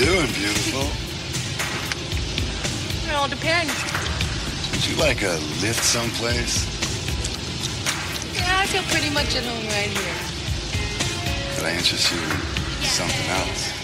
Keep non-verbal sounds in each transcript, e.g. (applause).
doing, beautiful? It all depends. Would you like a lift someplace? Yeah, I feel pretty much at home right here. Could I interest you in something else?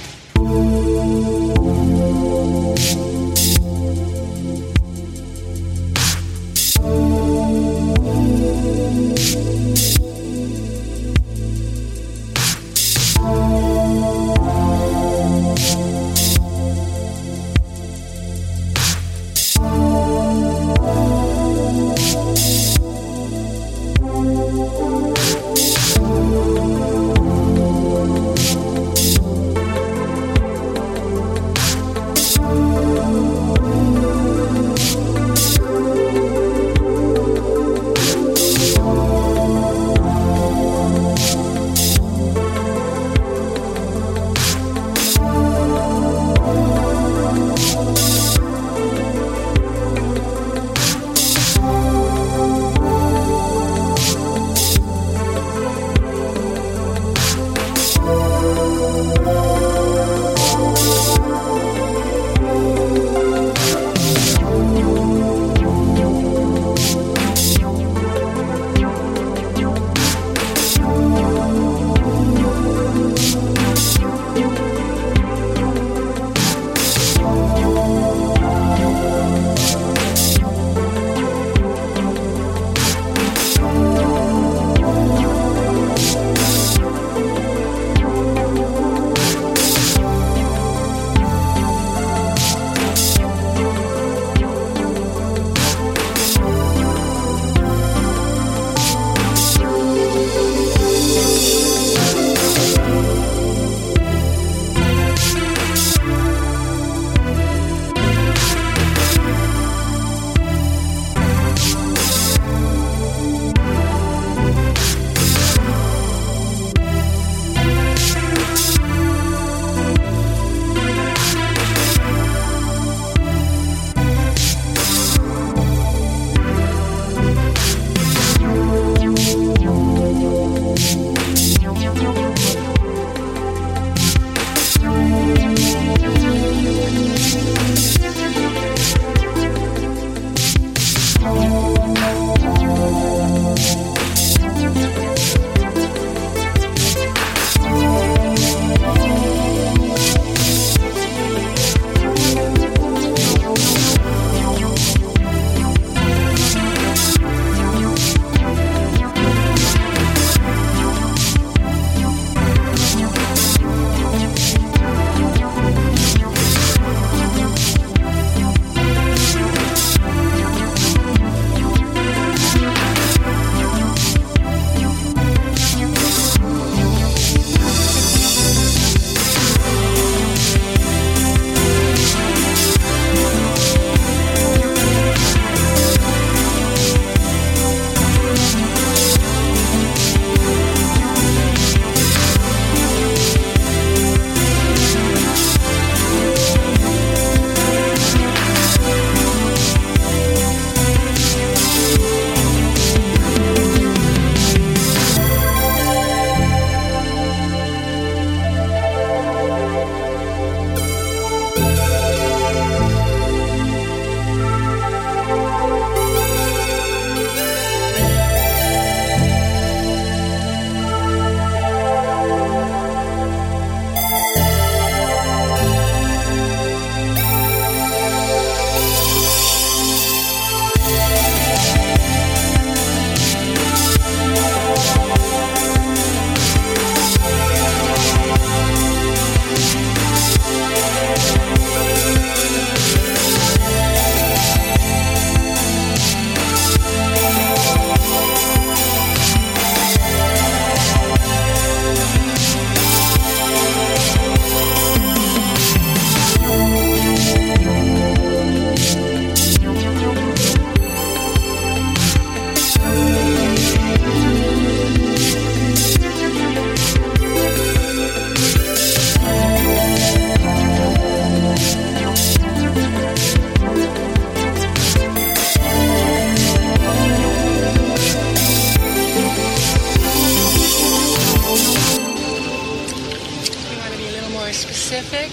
You want to be a little more specific?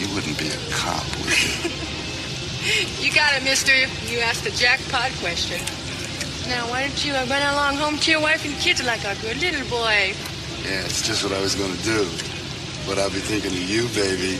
You wouldn't be a cop, would you? (laughs) You got it, mister. You asked the jackpot question. Now, why don't you uh, run along home to your wife and kids like a good little boy? Yeah, it's just what I was gonna do. But I'll be thinking of you, baby.